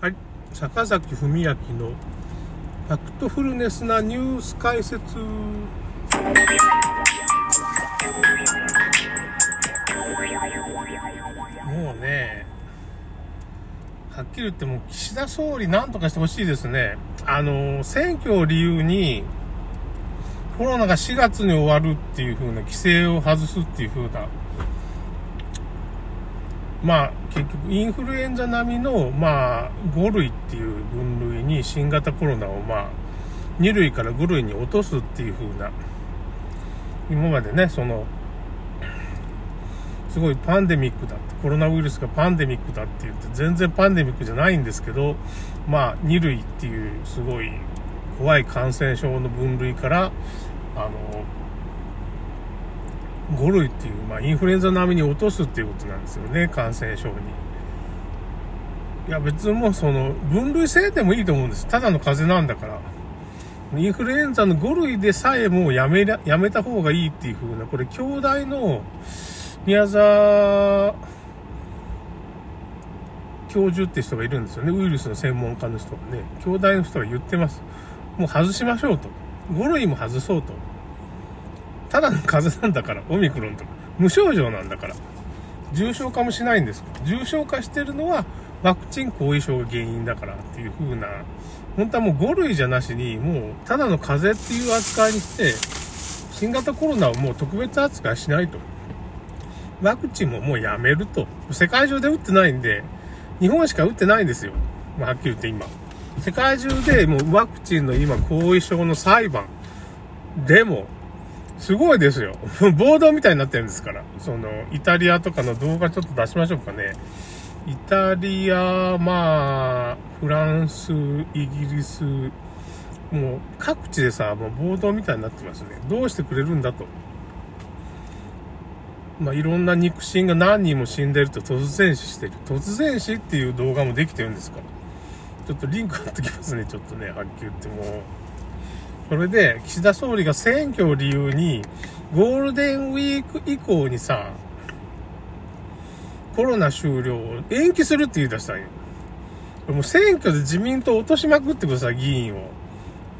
はい、坂崎文明のファクトフルネスなニュース解説。もうね、はっきり言っても岸田総理なんとかしてほしいですね。あの、選挙を理由に、コロナが4月に終わるっていう風な規制を外すっていう風な、まあ結局インフルエンザ並みの、まあ5類っていう分類に新型コロナをまあ2類から5類に落とすっていう風な、今までね、その、すごいパンデミックだって、コロナウイルスがパンデミックだって言って、全然パンデミックじゃないんですけど、まあ、2類っていうすごい怖い感染症の分類から、あの、5類っていう、まあ、インフルエンザ並みに落とすっていうことなんですよね、感染症に。いや、別にもうその、分類せえでもいいと思うんです。ただの風邪なんだから。インフルエンザの5類でさえもやめやめた方がいいっていう風な、これ、兄弟の、宮沢教授って人がいるんですよね。ウイルスの専門家の人がね。兄弟の人が言ってます。もう外しましょうと。5類も外そうと。ただの風邪なんだから、オミクロンとか。無症状なんだから。重症化もしないんです重症化してるのはワクチン後遺症が原因だからっていう風な、本当はもう5類じゃなしに、もうただの風邪っていう扱いにして、新型コロナをもう特別扱いしないと。ワクチンももうやめると。世界中で打ってないんで、日本しか打ってないんですよ。まあ、はっきり言って今。世界中でもうワクチンの今後遺症の裁判でも、すごいですよ。暴動みたいになってるんですから。その、イタリアとかの動画ちょっと出しましょうかね。イタリア、まあ、フランス、イギリス、もう各地でさ、もう暴動みたいになってますね。どうしてくれるんだと。まあ、いろんな肉親が何人も死んでると突然死してる。突然死っていう動画もできてるんですから。ちょっとリンク貼っときますね、ちょっとね、はっきり言っても。それで、岸田総理が選挙を理由に、ゴールデンウィーク以降にさ、コロナ終了を延期するって言い出したんよ。もう選挙で自民党落としまくってください、議員を。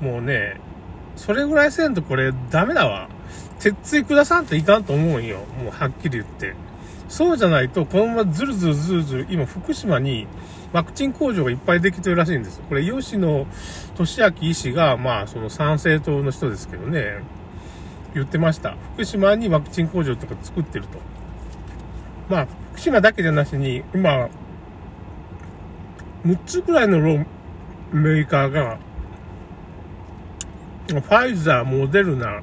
もうね、それぐらいせんとこれダメだわ。鉄槌下さんといかんと思うんよ。もうはっきり言って。そうじゃないと、このままずるずるずるずる、今福島にワクチン工場がいっぱいできてるらしいんです。これ、吉野俊明医師が、まあ、その参政党の人ですけどね、言ってました。福島にワクチン工場とか作ってると。まあ、福島だけじゃなしに、今、6つくらいのロメーカーが、ファイザー、モデルナ、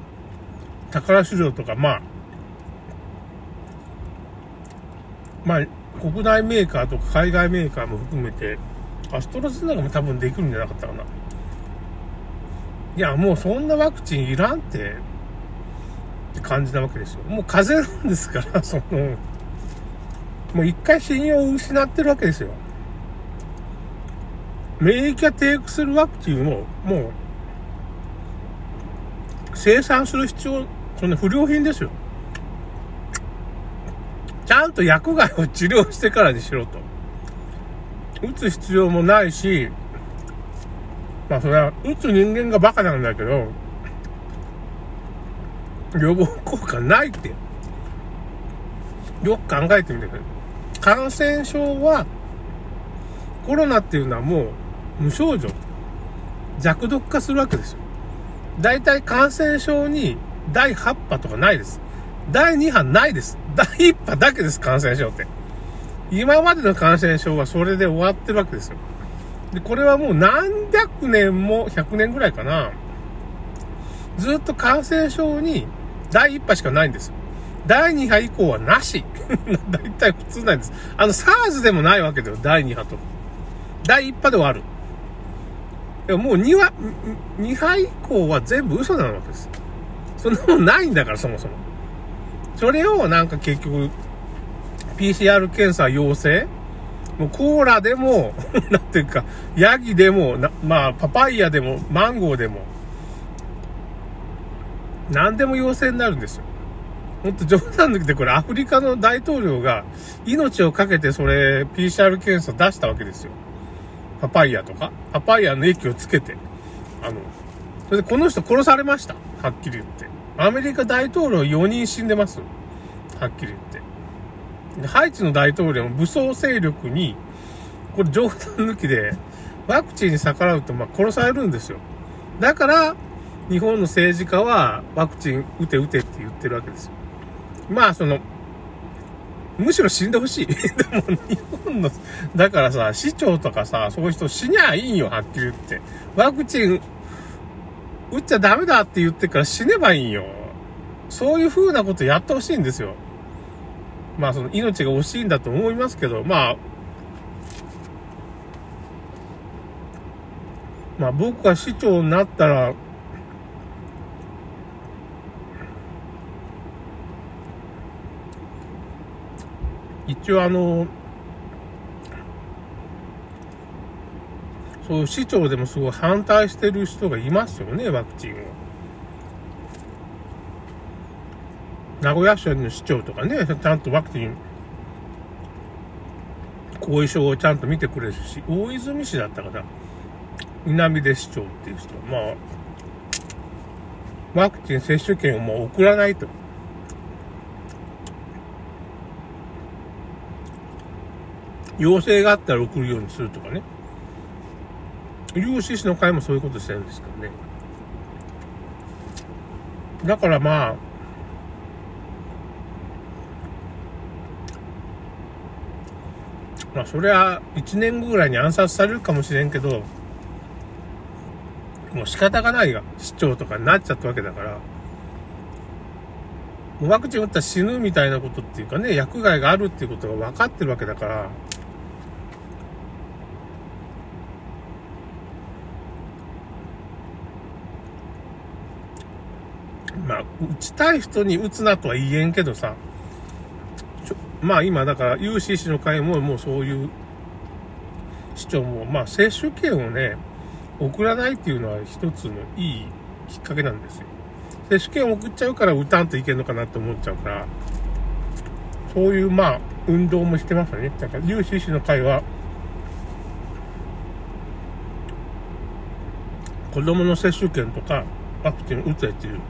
宝市場とか、まあ、まあ、国内メーカーとか海外メーカーも含めて、アストロズネカも多分できるんじゃなかったかな。いや、もうそんなワクチンいらんって、って感じなわけですよ。もう風邪なんですから、その、もう一回信用を失ってるわけですよ。免疫が低下するワクチンを、もう、生産する必要、そんな不良品ですよ。ちゃんと薬害を治療してからにしろと。打つ必要もないし、まあそれは、打つ人間がバカなんだけど、予防効果ないって。よく考えてみてください。感染症は、コロナっていうのはもう無症状。弱毒化するわけですよ。大体感染症に第8波とかないです。第2波ないです。第1波だけです、感染症って。今までの感染症はそれで終わってるわけですよ。で、これはもう何百年も100年ぐらいかな。ずっと感染症に第1波しかないんですよ。第2波以降はなし。だいたい普通なんです。あの、SARS でもないわけだよ、第2波と。第1波で終わる。でももう2話、2波以降は全部嘘なわけです。そんなもんないんだから、そもそも。それをなんか結局、PCR 検査陽性？もうコーラでも、なんていうか、ヤギでも、まあ、パパイヤでも、マンゴーでも、何でも陽性になるんですよ。ほんと冗談抜きでこれアフリカの大統領が命をかけてそれ PCR 検査出したわけですよ。パパイヤとか、パパイヤの液をつけて、あの、それでこの人殺されました。はっきり言って。アメリカ大統領4人死んでます。はっきり言って。でハイチの大統領も武装勢力に、これ冗談抜きで、ワクチンに逆らうと、まあ、殺されるんですよ。だから、日本の政治家はワクチン打て打てって言ってるわけですよ。まあ、その、むしろ死んでほしい。でも日本の、だからさ、市長とかさ、そういう人死にゃいいんよ、はっきり言って。ワクチン打っちゃダメだって言ってから死ねばいいんよ。そういう風なことやってほしいんですよ。まあその命が惜しいんだと思いますけど、まあ、まあ僕が市長になったら、一応あの、そう、市長でもすごい反対してる人がいますよね、ワクチンを。名古屋市の市長とかね、ちゃんとワクチン、後遺症をちゃんと見てくれるし、大泉市だったかな。南出市長っていう人は、まあ、ワクチン接種券をもう送らないと。要請があったら送るようにするとかね。有志士の会もそういうことしてるんですけどね。だからまあ、まあそれは1年後ぐらいに暗殺されるかもしれんけど、もう仕方がないが、市長とかになっちゃったわけだから、ワクチン打ったら死ぬみたいなことっていうかね、薬害があるっていうことが分かってるわけだから、まあ、打ちたい人に打つなとは言えんけどさ、まあ今だから UCC の会ももうそういう市長も、まあ接種券をね、送らないっていうのは一つのいいきっかけなんですよ。接種券を送っちゃうから打たんといけんのかなって思っちゃうから、そういうまあ運動もしてますよね。だから UCC の会は、子供の接種券とかワクチン打つっていう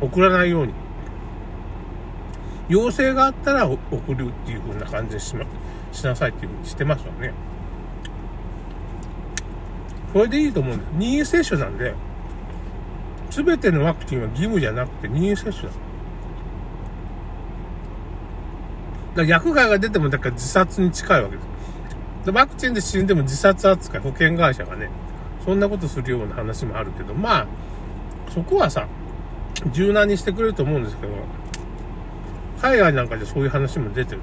送らないように。要請があったら送るっていう風な感じにし,、ま、しなさいっていう風にしてますよね。これでいいと思うんです。任意接種なんで、すべてのワクチンは義務じゃなくて任意接種だ。だ薬害が出てもだから自殺に近いわけです。ワクチンで死んでも自殺扱い、保険会社がね、そんなことするような話もあるけど、まあ、そこはさ、柔軟にしてくれると思うんですけど、海外なんかでそういう話も出てる。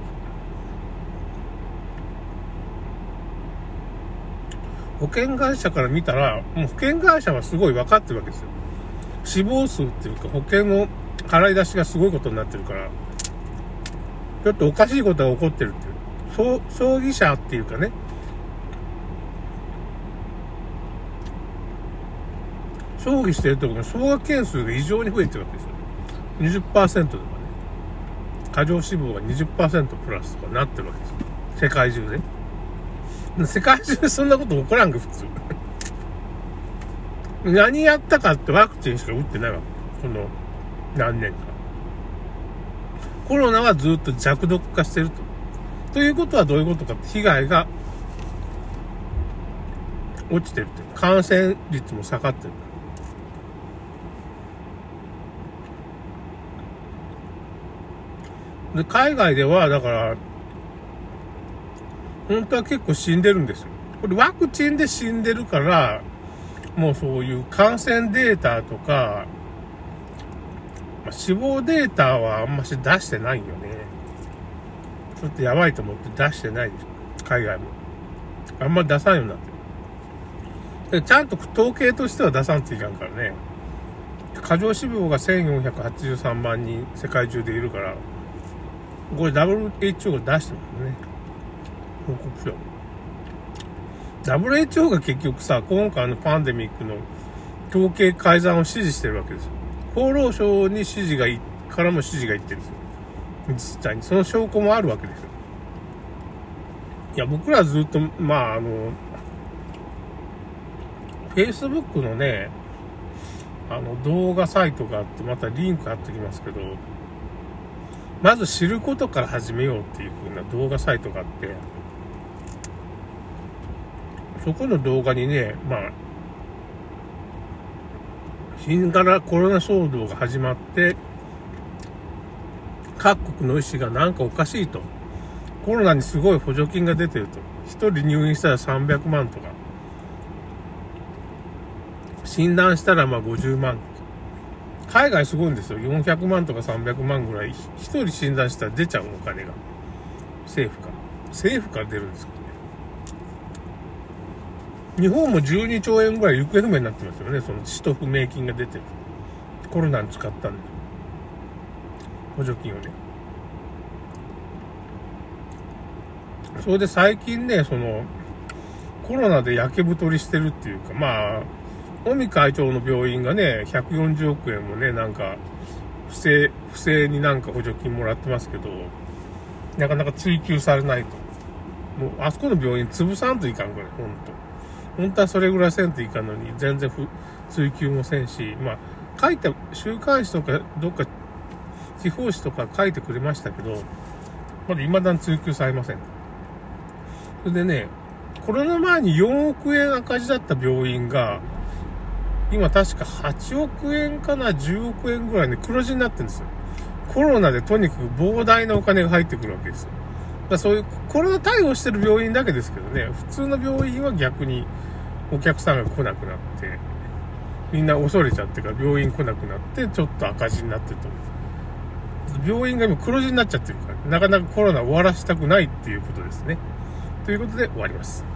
保険会社から見たら、もう保険会社はすごい分かってるわけですよ。死亡数っていうか保険の払い出しがすごいことになってるから、ちょっとおかしいことが起こってるっていう。葬儀者っていうかね、葬儀してるところの総額件数が異常に増えてるわけですよ。20%とかね。過剰死亡が20%プラスとかなってるわけですよ。世界中で。世界中でそんなこと起こらんけ、普通。何やったかってワクチンしか打ってないわけ。この何年か。コロナはずっと弱毒化してると。ということはどういうことかって被害が落ちてるって。感染率も下がってる。で、海外では、だから、本当は結構死んでるんですよ。これワクチンで死んでるから、もうそういう感染データとか、まあ、死亡データはあんまし出してないよね。ちょっとやばいと思って出してないです。海外も。あんまり出さんようになってる。でちゃんと統計としては出さんといかんからね。過剰死亡が1483万人世界中でいるから、これ WHO が出してますね。報告書。WHO が結局さ、今回のパンデミックの統計改ざんを指示してるわけですよ。厚労省に指示がい、からも指示がいってるんですよ。実際に。その証拠もあるわけですよ。いや、僕らずっと、まあ、あの、Facebook のね、あの動画サイトがあって、またリンク貼ってきますけど、まず知ることから始めようっていう風な動画サイトがあって、そこの動画にね、まあ、新型コロナ騒動が始まって、各国の医師がなんかおかしいと。コロナにすごい補助金が出てると。一人入院したら300万とか。診断したらまあ50万とか。海外すごいんですよ。400万とか300万ぐらい。一人診断したら出ちゃうお金が。政府から。政府から出るんですけどね。日本も12兆円ぐらい行方不明になってますよね。その使途不明金が出てる。コロナに使ったんで。補助金をね。それで最近ね、その、コロナで焼け太りしてるっていうか、まあ、尾身会長の病院がね、140億円もね、なんか、不正、不正になんか補助金もらってますけど、なかなか追求されないと。もう、あそこの病院潰さんといかんぐらい、ほんと。本当はそれぐらいせんといかんのに、全然追求もせんし、まあ、書いて、週刊誌とか、どっか地方紙とか書いてくれましたけど、まだ未だに追求されません。それでね、コロナ前に4億円赤字だった病院が、今確か8億円かな、10億円ぐらいね、黒字になってるんですよ。コロナでとにかく膨大なお金が入ってくるわけですよ。だそういうコロナ対応してる病院だけですけどね、普通の病院は逆にお客さんが来なくなって、みんな恐れちゃってから病院来なくなって、ちょっと赤字になってると思うんです。病院が今黒字になっちゃってるから、なかなかコロナ終わらせたくないっていうことですね。ということで終わります。